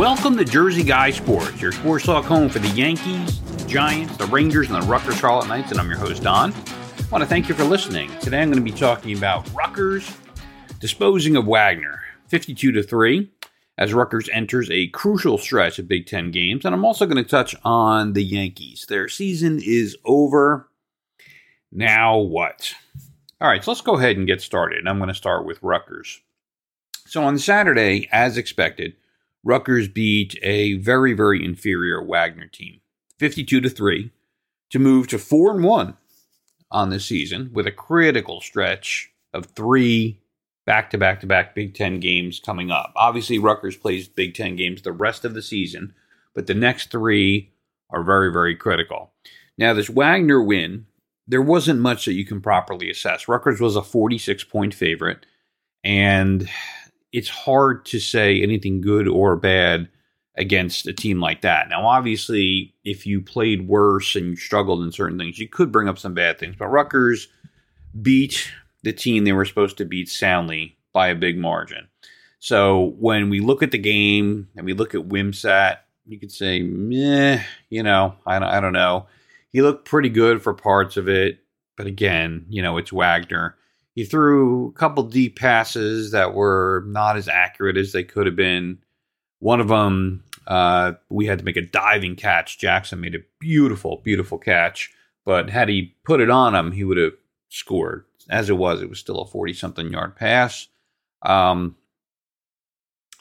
Welcome to Jersey Guy Sports, your sports talk home for the Yankees, the Giants, the Rangers, and the Rutgers Scarlet Knights, and I'm your host, Don. I want to thank you for listening. Today I'm going to be talking about Rutgers disposing of Wagner 52 to 3 as Rutgers enters a crucial stretch of Big Ten games. And I'm also going to touch on the Yankees. Their season is over. Now what? All right, so let's go ahead and get started. And I'm going to start with Rutgers. So on Saturday, as expected, Rutgers beat a very, very inferior Wagner team, 52 to 3, to move to 4 and 1 on this season with a critical stretch of three back to back to back Big Ten games coming up. Obviously, Rutgers plays Big Ten games the rest of the season, but the next three are very, very critical. Now, this Wagner win, there wasn't much that you can properly assess. Rutgers was a 46 point favorite, and it's hard to say anything good or bad against a team like that. Now, obviously, if you played worse and you struggled in certain things, you could bring up some bad things. But Rutgers beat the team they were supposed to beat soundly by a big margin. So when we look at the game and we look at Wimsatt, you could say, meh, you know, I, I don't know. He looked pretty good for parts of it. But again, you know, it's Wagner. He threw a couple deep passes that were not as accurate as they could have been. One of them, uh, we had to make a diving catch. Jackson made a beautiful, beautiful catch, but had he put it on him, he would have scored. As it was, it was still a 40 something yard pass. Um,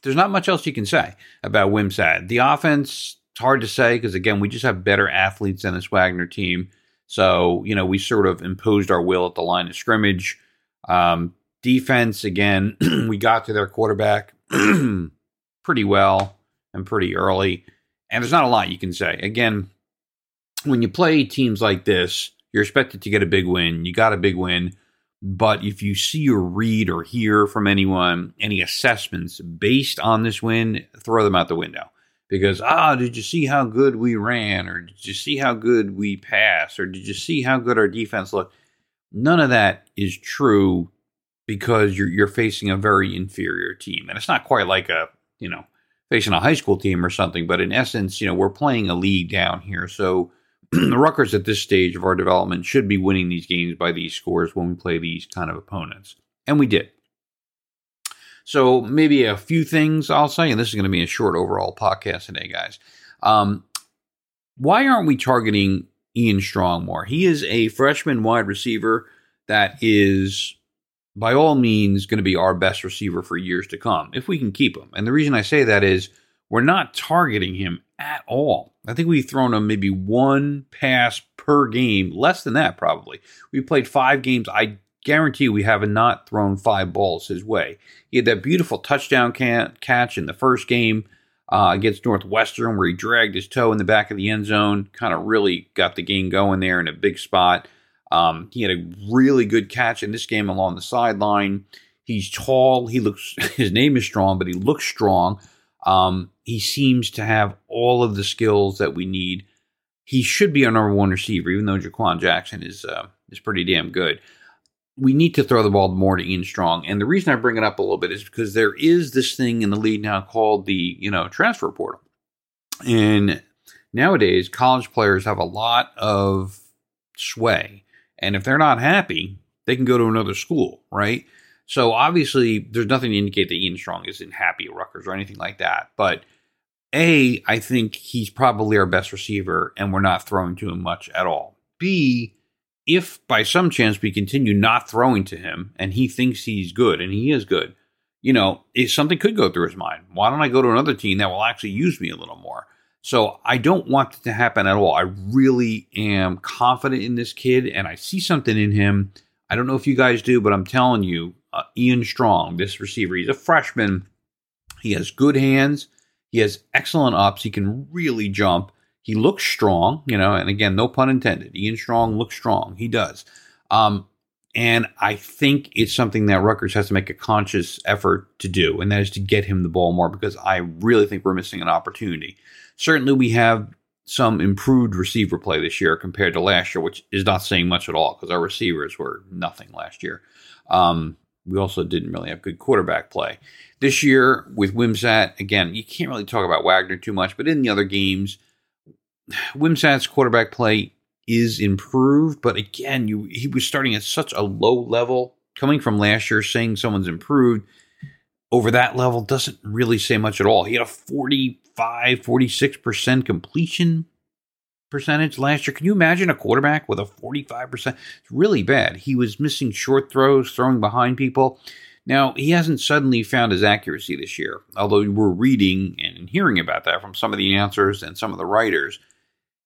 there's not much else you can say about Wimsatt. The offense, it's hard to say because, again, we just have better athletes than this Wagner team. So, you know, we sort of imposed our will at the line of scrimmage. Um, defense, again, we got to their quarterback pretty well and pretty early. And there's not a lot you can say. Again, when you play teams like this, you're expected to get a big win. You got a big win. But if you see or read or hear from anyone any assessments based on this win, throw them out the window. Because, ah, did you see how good we ran? Or did you see how good we passed? Or did you see how good our defense looked? None of that is true because you're you're facing a very inferior team, and it's not quite like a you know facing a high school team or something. But in essence, you know we're playing a league down here, so the Rutgers at this stage of our development should be winning these games by these scores when we play these kind of opponents, and we did. So maybe a few things I'll say, and this is going to be a short overall podcast today, guys. Um, why aren't we targeting Ian Strong more. He is a freshman wide receiver that is, by all means, going to be our best receiver for years to come if we can keep him. And the reason I say that is we're not targeting him at all. I think we've thrown him maybe one pass per game, less than that probably. We played five games. I guarantee we have not thrown five balls his way. He had that beautiful touchdown catch in the first game uh, against Northwestern, where he dragged his toe in the back of the end zone, kind of really got the game going there in a big spot. Um, he had a really good catch in this game along the sideline. He's tall. He looks. His name is strong, but he looks strong. Um, he seems to have all of the skills that we need. He should be our number one receiver, even though JaQuae Jackson is uh, is pretty damn good we need to throw the ball more to Ian Strong. And the reason I bring it up a little bit is because there is this thing in the league now called the, you know, transfer portal. And nowadays, college players have a lot of sway. And if they're not happy, they can go to another school, right? So obviously, there's nothing to indicate that Ian Strong isn't happy at Rutgers or anything like that. But A, I think he's probably our best receiver, and we're not throwing to him much at all. B, if by some chance we continue not throwing to him and he thinks he's good and he is good, you know, something could go through his mind. Why don't I go to another team that will actually use me a little more? So I don't want it to happen at all. I really am confident in this kid and I see something in him. I don't know if you guys do, but I'm telling you, uh, Ian Strong, this receiver, he's a freshman. He has good hands. He has excellent ups. He can really jump. He looks strong, you know, and again, no pun intended. Ian Strong looks strong. He does. Um, and I think it's something that Rutgers has to make a conscious effort to do, and that is to get him the ball more because I really think we're missing an opportunity. Certainly, we have some improved receiver play this year compared to last year, which is not saying much at all because our receivers were nothing last year. Um, we also didn't really have good quarterback play. This year with Wimsatt, again, you can't really talk about Wagner too much, but in the other games, Wimsatt's quarterback play is improved, but again, you he was starting at such a low level. Coming from last year, saying someone's improved over that level doesn't really say much at all. He had a 45, 46% completion percentage last year. Can you imagine a quarterback with a 45%? It's really bad. He was missing short throws, throwing behind people. Now, he hasn't suddenly found his accuracy this year, although we're reading and hearing about that from some of the announcers and some of the writers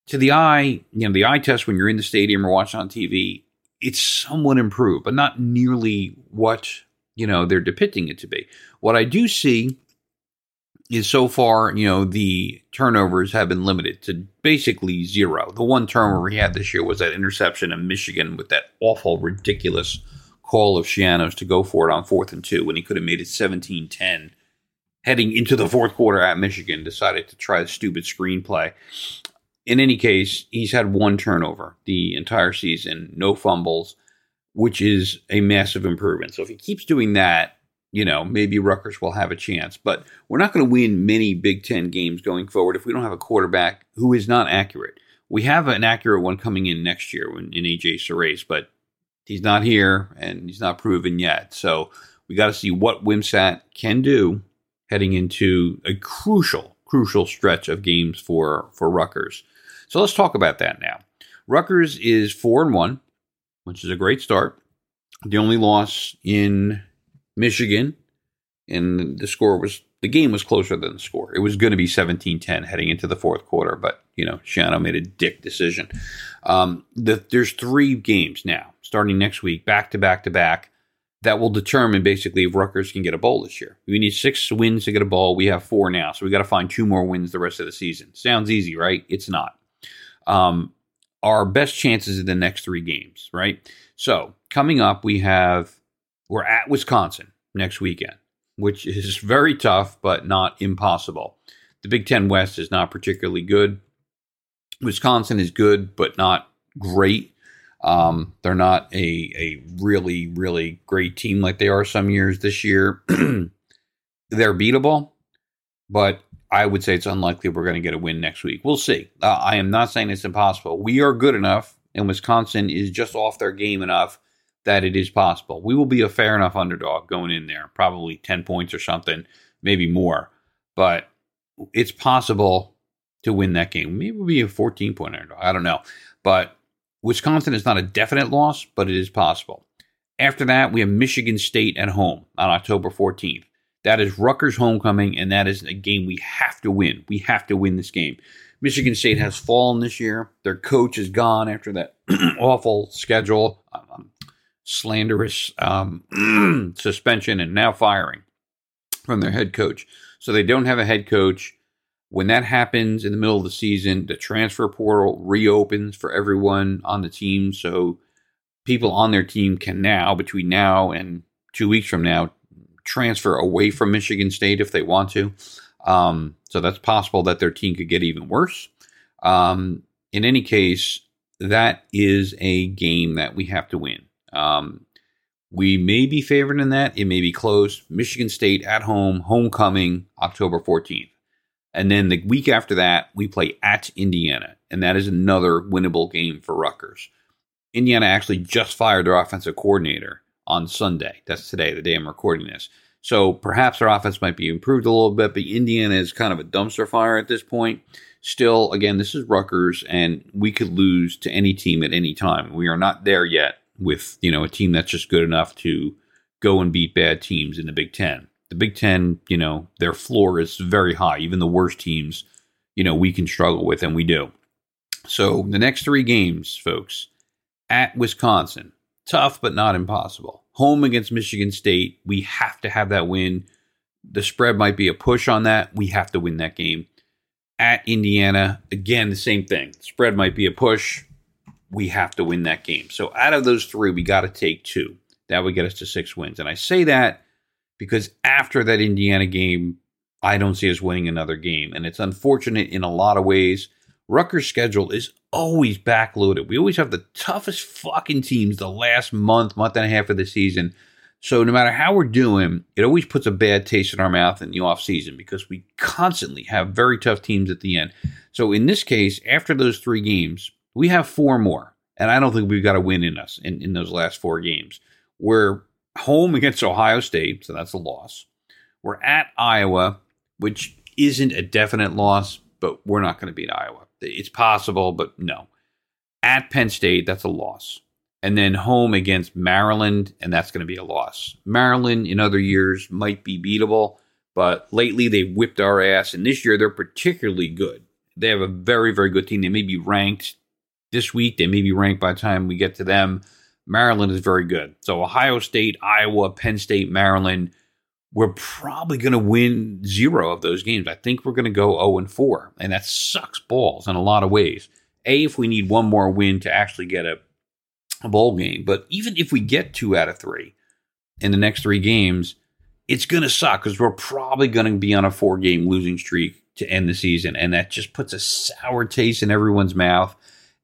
to the eye, you know, the eye test when you're in the stadium or watching on TV, it's somewhat improved, but not nearly what, you know, they're depicting it to be. What I do see is so far, you know, the turnovers have been limited to basically zero. The one turnover he had this year was that interception in Michigan with that awful, ridiculous call of Schiano's to go for it on fourth and two when he could have made it 17 10 heading into the fourth quarter at Michigan, decided to try the stupid screenplay in any case, he's had one turnover the entire season, no fumbles, which is a massive improvement. So if he keeps doing that, you know, maybe Rutgers will have a chance. But we're not going to win many Big Ten games going forward if we don't have a quarterback who is not accurate. We have an accurate one coming in next year in, in AJ Surace, but he's not here and he's not proven yet. So we got to see what Wimsatt can do heading into a crucial, crucial stretch of games for for Rutgers. So let's talk about that now. Rutgers is four and one, which is a great start. The only loss in Michigan, and the score was the game was closer than the score. It was going to be 17-10 heading into the fourth quarter, but you know, Schiano made a dick decision. Um, the, there's three games now, starting next week, back to back to back, that will determine basically if Rutgers can get a bowl this year. We need six wins to get a bowl. We have four now, so we got to find two more wins the rest of the season. Sounds easy, right? It's not um, our best chances in the next three games, right? So coming up, we have we're at Wisconsin next weekend, which is very tough but not impossible. The Big Ten West is not particularly good. Wisconsin is good but not great. Um, they're not a a really really great team like they are some years. This year, they're beatable, but I would say it's unlikely we're going to get a win next week. We'll see. Uh, I am not saying it's impossible. We are good enough, and Wisconsin is just off their game enough that it is possible. We will be a fair enough underdog going in there, probably 10 points or something, maybe more. But it's possible to win that game. Maybe we'll be a 14 point underdog. I don't know. But Wisconsin is not a definite loss, but it is possible. After that, we have Michigan State at home on October 14th. That is Rutgers homecoming, and that is a game we have to win. We have to win this game. Michigan State has fallen this year. Their coach is gone after that awful schedule, um, slanderous um, suspension, and now firing from their head coach. So they don't have a head coach. When that happens in the middle of the season, the transfer portal reopens for everyone on the team. So people on their team can now, between now and two weeks from now, transfer away from Michigan State if they want to. Um, so that's possible that their team could get even worse. Um, in any case, that is a game that we have to win. Um, we may be favored in that. It may be close. Michigan State at home, homecoming, October 14th. And then the week after that, we play at Indiana. And that is another winnable game for Rutgers. Indiana actually just fired their offensive coordinator on Sunday. That's today, the day I'm recording this. So perhaps our offense might be improved a little bit, but Indiana is kind of a dumpster fire at this point. Still, again, this is Rutgers, and we could lose to any team at any time. We are not there yet with you know a team that's just good enough to go and beat bad teams in the Big Ten. The Big Ten, you know, their floor is very high. Even the worst teams, you know, we can struggle with, and we do. So the next three games, folks, at Wisconsin, tough but not impossible. Home against Michigan State, we have to have that win. The spread might be a push on that. We have to win that game. At Indiana, again, the same thing. Spread might be a push. We have to win that game. So out of those three, we got to take two. That would get us to six wins. And I say that because after that Indiana game, I don't see us winning another game. And it's unfortunate in a lot of ways. Rutgers' schedule is always backloaded. We always have the toughest fucking teams the last month, month and a half of the season. So no matter how we're doing, it always puts a bad taste in our mouth in the off season because we constantly have very tough teams at the end. So in this case, after those three games, we have four more. And I don't think we've got a win in us in, in those last four games. We're home against Ohio State, so that's a loss. We're at Iowa, which isn't a definite loss, but we're not going to beat Iowa. It's possible, but no. At Penn State, that's a loss and then home against Maryland, and that's going to be a loss. Maryland in other years might be beatable, but lately they whipped our ass, and this year they're particularly good. They have a very, very good team. They may be ranked this week, they may be ranked by the time we get to them. Maryland is very good. So Ohio State, Iowa, Penn State, Maryland, we're probably going to win zero of those games. I think we're going to go 0 and 4, and that sucks balls in a lot of ways. A, if we need one more win to actually get a a bowl game. But even if we get two out of three in the next three games, it's going to suck because we're probably going to be on a four game losing streak to end the season. And that just puts a sour taste in everyone's mouth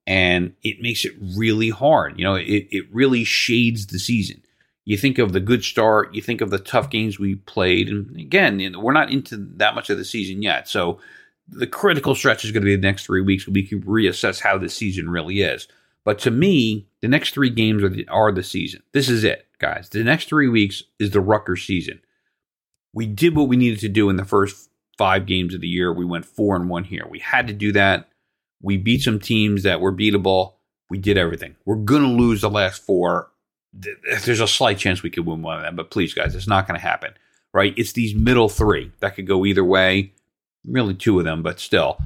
and it makes it really hard. You know, it, it really shades the season. You think of the good start, you think of the tough games we played. And again, we're not into that much of the season yet. So the critical stretch is going to be the next three weeks. We can reassess how the season really is. But to me, the next three games are the, are the season. This is it, guys. The next three weeks is the Rutgers season. We did what we needed to do in the first five games of the year. We went four and one here. We had to do that. We beat some teams that were beatable. We did everything. We're going to lose the last four. There's a slight chance we could win one of them, but please, guys, it's not going to happen, right? It's these middle three that could go either way. Really, two of them, but still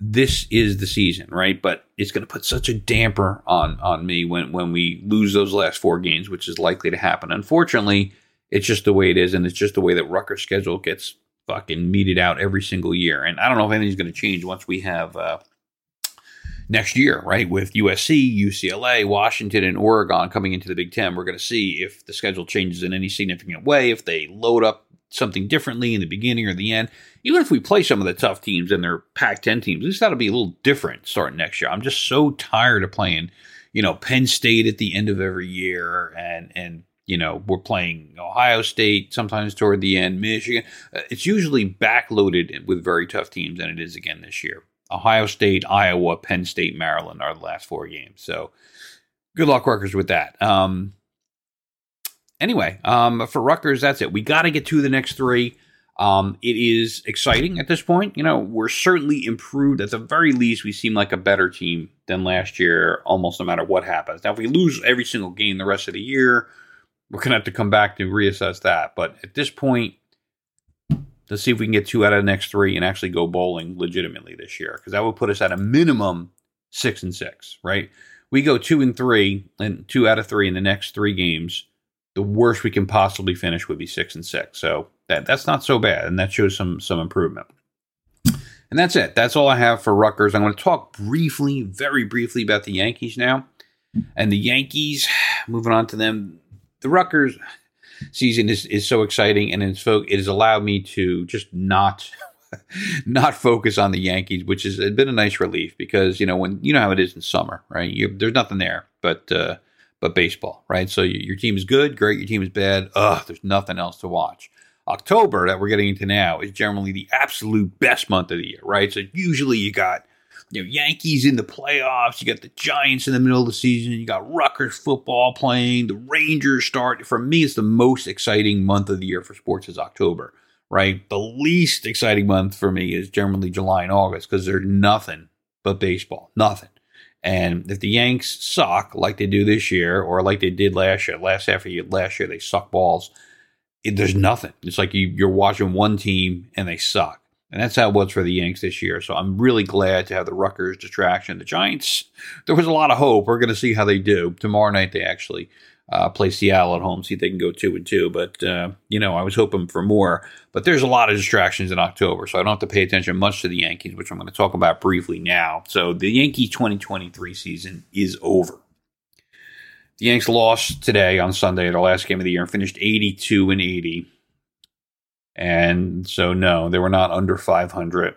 this is the season, right? But it's going to put such a damper on on me when when we lose those last four games, which is likely to happen. Unfortunately, it's just the way it is, and it's just the way that Rutgers' schedule gets fucking meted out every single year. And I don't know if anything's going to change once we have uh, next year, right? With USC, UCLA, Washington, and Oregon coming into the Big Ten, we're going to see if the schedule changes in any significant way, if they load up something differently in the beginning or the end. Even if we play some of the tough teams and their Pac 10 teams, at least that'll be a little different starting next year. I'm just so tired of playing, you know, Penn State at the end of every year and, and, you know, we're playing Ohio State sometimes toward the end, Michigan. Uh, it's usually backloaded with very tough teams, and it is again this year. Ohio State, Iowa, Penn State, Maryland are the last four games. So good luck, Rutgers, with that. Um, anyway, um, for Rutgers, that's it. We got to get to the next three. Um, it is exciting at this point. You know, we're certainly improved. At the very least, we seem like a better team than last year, almost no matter what happens. Now, if we lose every single game the rest of the year, we're going to have to come back to reassess that. But at this point, let's see if we can get two out of the next three and actually go bowling legitimately this year, because that would put us at a minimum six and six, right? We go two and three and two out of three in the next three games the worst we can possibly finish would be six and six. So that that's not so bad, and that shows some some improvement. And that's it. That's all I have for Rutgers. I'm going to talk briefly, very briefly, about the Yankees now. And the Yankees, moving on to them, the Rutgers season is, is so exciting, and it's it has allowed me to just not not focus on the Yankees, which has been a nice relief because you know when you know how it is in summer, right? You, there's nothing there, but uh, but baseball, right? So your team is good, great. Your team is bad. Ugh, there's nothing else to watch. October that we're getting into now is generally the absolute best month of the year, right? So usually you got you know Yankees in the playoffs, you got the Giants in the middle of the season, you got Rutgers football playing, the Rangers start. For me, it's the most exciting month of the year for sports is October, right? The least exciting month for me is generally July and August because there's nothing but baseball, nothing. And if the Yanks suck like they do this year, or like they did last year, last half of year, last year they suck balls. It, there's nothing. It's like you, you're watching one team and they suck, and that's how it was for the Yanks this year. So I'm really glad to have the Rutgers distraction. The Giants, there was a lot of hope. We're going to see how they do tomorrow night. They actually uh, play Seattle at home, see if they can go two and two. But uh, you know, I was hoping for more. But there's a lot of distractions in October, so I don't have to pay attention much to the Yankees, which I'm going to talk about briefly now. So the Yankee 2023 season is over. The Yanks lost today on Sunday, their last game of the year, and finished 82 and 80. And so, no, they were not under 500.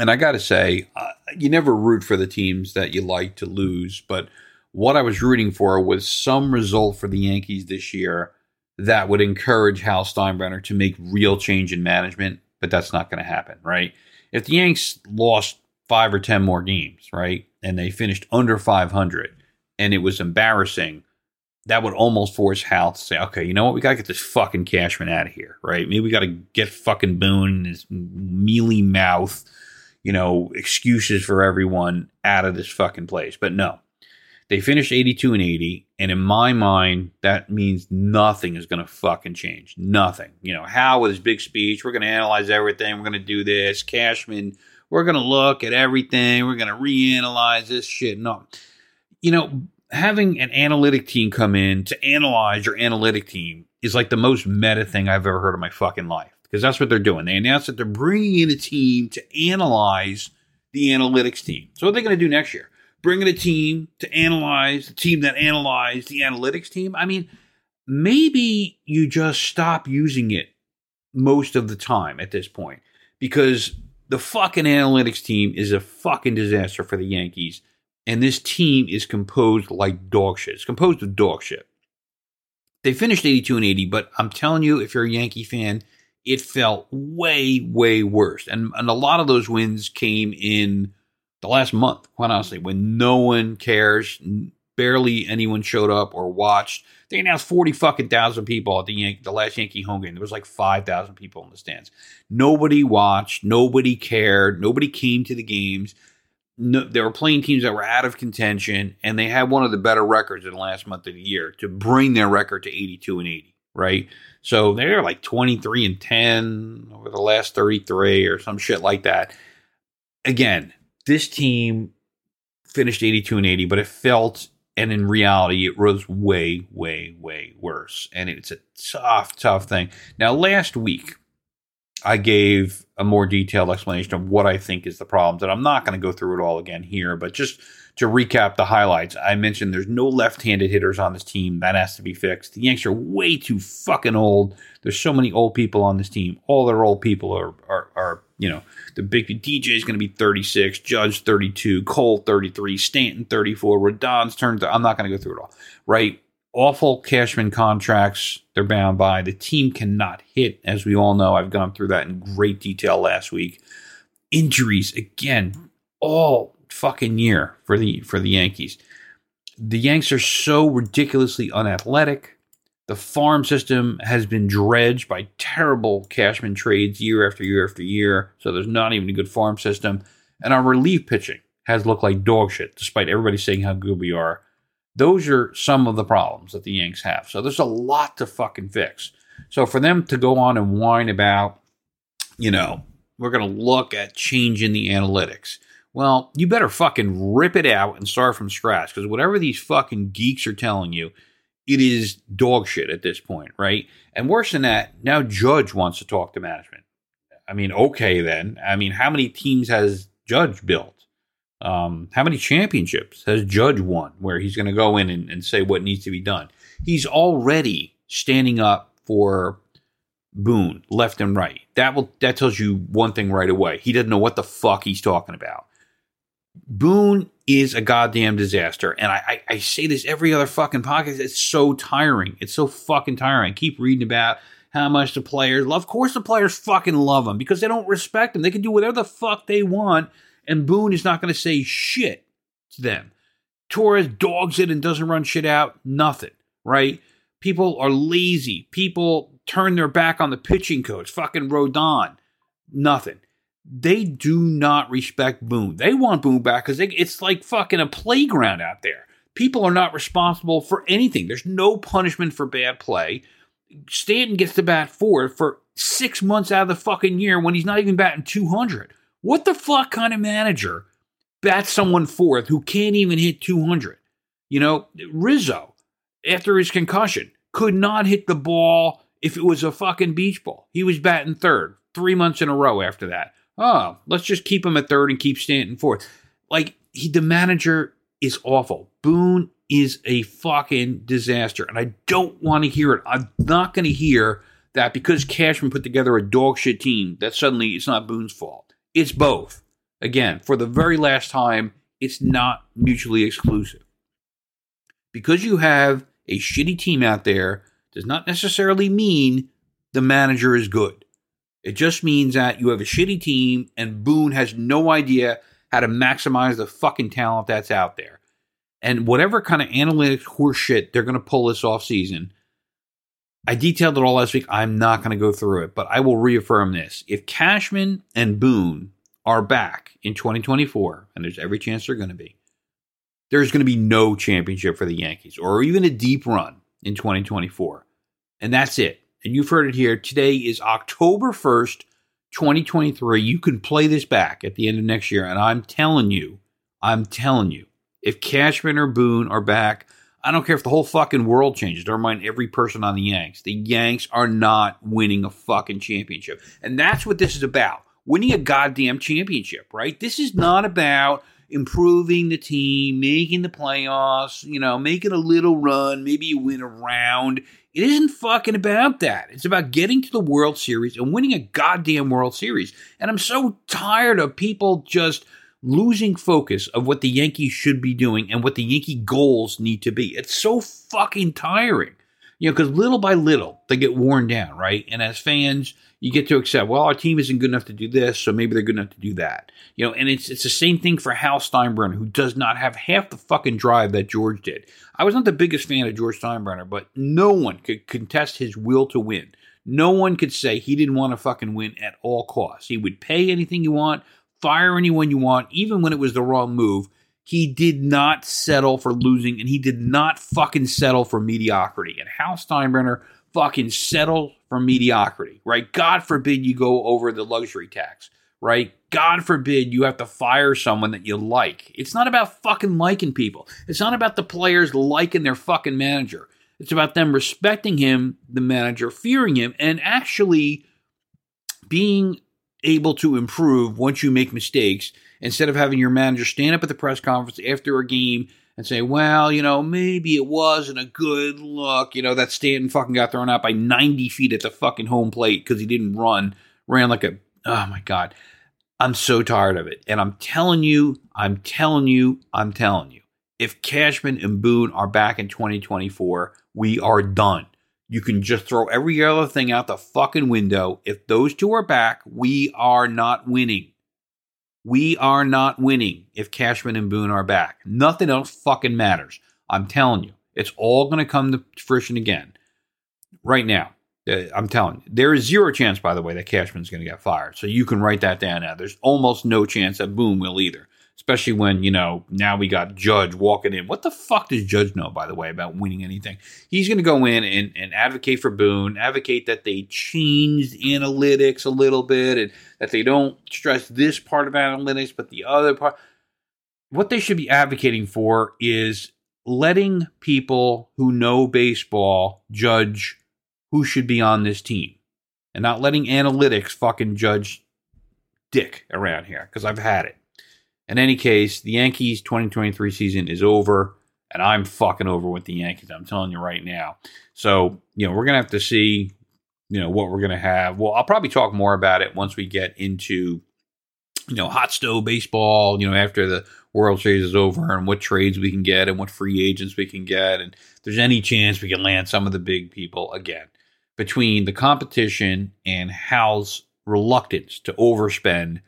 And I got to say, uh, you never root for the teams that you like to lose, but what I was rooting for was some result for the Yankees this year that would encourage Hal Steinbrenner to make real change in management, but that's not going to happen, right? If the Yanks lost five or 10 more games, right, and they finished under 500 and it was embarrassing, that would almost force Hal to say, okay, you know what? We got to get this fucking Cashman out of here, right? Maybe we got to get fucking Boone and his mealy mouth, you know, excuses for everyone out of this fucking place. But no, they finished 82 and 80. And in my mind, that means nothing is going to fucking change. Nothing. You know, Hal with his big speech, we're going to analyze everything. We're going to do this. Cashman, we're going to look at everything. We're going to reanalyze this shit. No. You know, having an analytic team come in to analyze your analytic team is like the most meta thing I've ever heard in my fucking life because that's what they're doing. They announced that they're bringing in a team to analyze the analytics team. So what are they going to do next year? Bring in a team to analyze the team that analyzed the analytics team. I mean, maybe you just stop using it most of the time at this point because the fucking analytics team is a fucking disaster for the Yankees and this team is composed like dog shit. It's composed of dog shit. They finished 82 and 80, but I'm telling you, if you're a Yankee fan, it felt way, way worse. And, and a lot of those wins came in the last month, quite honestly, when no one cares, barely anyone showed up or watched. They announced 40 fucking thousand people at the Yan- the last Yankee home game. There was like 5,000 people in the stands. Nobody watched, nobody cared, nobody came to the games no, they were playing teams that were out of contention, and they had one of the better records in the last month of the year to bring their record to 82 and 80, right? So they're like 23 and 10 over the last 33 or some shit like that. Again, this team finished 82 and 80, but it felt, and in reality, it was way, way, way worse. And it's a tough, tough thing. Now, last week, I gave a more detailed explanation of what I think is the problems. And I'm not going to go through it all again here, but just to recap the highlights, I mentioned there's no left handed hitters on this team. That has to be fixed. The Yanks are way too fucking old. There's so many old people on this team. All their old people are, are, are you know, the big DJ is going to be 36, Judge 32, Cole 33, Stanton 34, Rodon's turned. I'm not going to go through it all, right? Awful Cashman contracts they're bound by. The team cannot hit, as we all know. I've gone through that in great detail last week. Injuries again, all fucking year for the for the Yankees. The Yanks are so ridiculously unathletic. The farm system has been dredged by terrible Cashman trades year after year after year. So there's not even a good farm system. And our relief pitching has looked like dog shit, despite everybody saying how good we are. Those are some of the problems that the Yanks have. So there's a lot to fucking fix. So for them to go on and whine about, you know, we're going to look at changing the analytics. Well, you better fucking rip it out and start from scratch because whatever these fucking geeks are telling you, it is dog shit at this point, right? And worse than that, now Judge wants to talk to management. I mean, okay, then. I mean, how many teams has Judge built? Um, how many championships has Judge won where he's going to go in and, and say what needs to be done? He's already standing up for Boone left and right. That will that tells you one thing right away. He doesn't know what the fuck he's talking about. Boone is a goddamn disaster, and I, I, I say this every other fucking podcast. It's so tiring. It's so fucking tiring. I keep reading about how much the players love. Of course, the players fucking love him because they don't respect him. They can do whatever the fuck they want and Boone is not going to say shit to them. Torres dogs it and doesn't run shit out. Nothing, right? People are lazy. People turn their back on the pitching coach. Fucking Rodon. Nothing. They do not respect Boone. They want Boone back because it's like fucking a playground out there. People are not responsible for anything. There's no punishment for bad play. Stanton gets to bat fourth for six months out of the fucking year when he's not even batting 200. What the fuck kind of manager bats someone fourth who can't even hit 200? You know, Rizzo, after his concussion, could not hit the ball if it was a fucking beach ball. He was batting third three months in a row after that. Oh, let's just keep him at third and keep Stanton fourth. Like, he, the manager is awful. Boone is a fucking disaster. And I don't want to hear it. I'm not going to hear that because Cashman put together a dog shit team, that suddenly it's not Boone's fault. It's both. Again, for the very last time, it's not mutually exclusive. Because you have a shitty team out there does not necessarily mean the manager is good. It just means that you have a shitty team and Boone has no idea how to maximize the fucking talent that's out there. And whatever kind of analytics horseshit they're going to pull this off season, I detailed it all last week. I'm not going to go through it, but I will reaffirm this. If Cashman and Boone are back in 2024, and there's every chance they're going to be, there's going to be no championship for the Yankees or even a deep run in 2024. And that's it. And you've heard it here. Today is October 1st, 2023. You can play this back at the end of next year. And I'm telling you, I'm telling you, if Cashman or Boone are back, I don't care if the whole fucking world changes. Never mind every person on the Yanks. The Yanks are not winning a fucking championship. And that's what this is about. Winning a goddamn championship, right? This is not about improving the team, making the playoffs, you know, making a little run, maybe you win a round. It isn't fucking about that. It's about getting to the World Series and winning a goddamn World Series. And I'm so tired of people just losing focus of what the Yankees should be doing and what the Yankee goals need to be. It's so fucking tiring. You know, because little by little, they get worn down, right? And as fans, you get to accept, well, our team isn't good enough to do this, so maybe they're good enough to do that. You know, and it's it's the same thing for Hal Steinbrenner, who does not have half the fucking drive that George did. I was not the biggest fan of George Steinbrenner, but no one could contest his will to win. No one could say he didn't want to fucking win at all costs. He would pay anything you want, fire anyone you want, even when it was the wrong move. He did not settle for losing, and he did not fucking settle for mediocrity. And Hal Steinbrenner fucking settle for mediocrity, right? God forbid you go over the luxury tax, right? God forbid you have to fire someone that you like. It's not about fucking liking people. It's not about the players liking their fucking manager. It's about them respecting him, the manager, fearing him, and actually being able to improve once you make mistakes instead of having your manager stand up at the press conference after a game and say, well, you know, maybe it wasn't a good look. You know, that Stanton fucking got thrown out by 90 feet at the fucking home plate because he didn't run, ran like a, oh my God. I'm so tired of it. And I'm telling you, I'm telling you, I'm telling you, if Cashman and Boone are back in 2024, we are done. You can just throw every other thing out the fucking window. If those two are back, we are not winning. We are not winning if Cashman and Boone are back. Nothing else fucking matters. I'm telling you. It's all going to come to fruition again. Right now. Uh, I'm telling you. There is zero chance, by the way, that Cashman's going to get fired. So you can write that down now. There's almost no chance that Boone will either especially when you know now we got Judge walking in. What the fuck does Judge know, by the way, about winning anything? He's going to go in and, and advocate for Boone, advocate that they changed analytics a little bit, and that they don't stress this part of analytics, but the other part. What they should be advocating for is letting people who know baseball judge who should be on this team, and not letting analytics fucking judge dick around here because I've had it. In any case, the Yankees 2023 season is over, and I'm fucking over with the Yankees. I'm telling you right now. So, you know, we're going to have to see, you know, what we're going to have. Well, I'll probably talk more about it once we get into, you know, hot stove baseball, you know, after the World Series is over and what trades we can get and what free agents we can get. And there's any chance we can land some of the big people again between the competition and Hal's reluctance to overspend –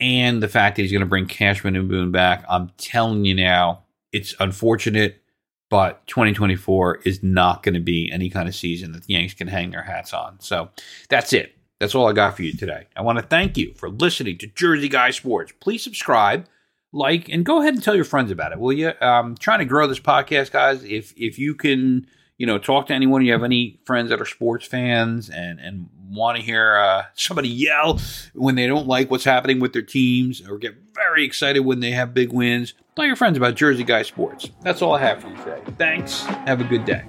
and the fact that he's going to bring Cashman and Boone back. I'm telling you now, it's unfortunate, but 2024 is not going to be any kind of season that the Yanks can hang their hats on. So that's it. That's all I got for you today. I want to thank you for listening to Jersey Guy Sports. Please subscribe, like, and go ahead and tell your friends about it, will you? I'm trying to grow this podcast, guys. If if you can you know, talk to anyone. You have any friends that are sports fans and and want to hear uh, somebody yell when they don't like what's happening with their teams, or get very excited when they have big wins. Tell your friends about Jersey Guy Sports. That's all I have for you today. Thanks. Have a good day.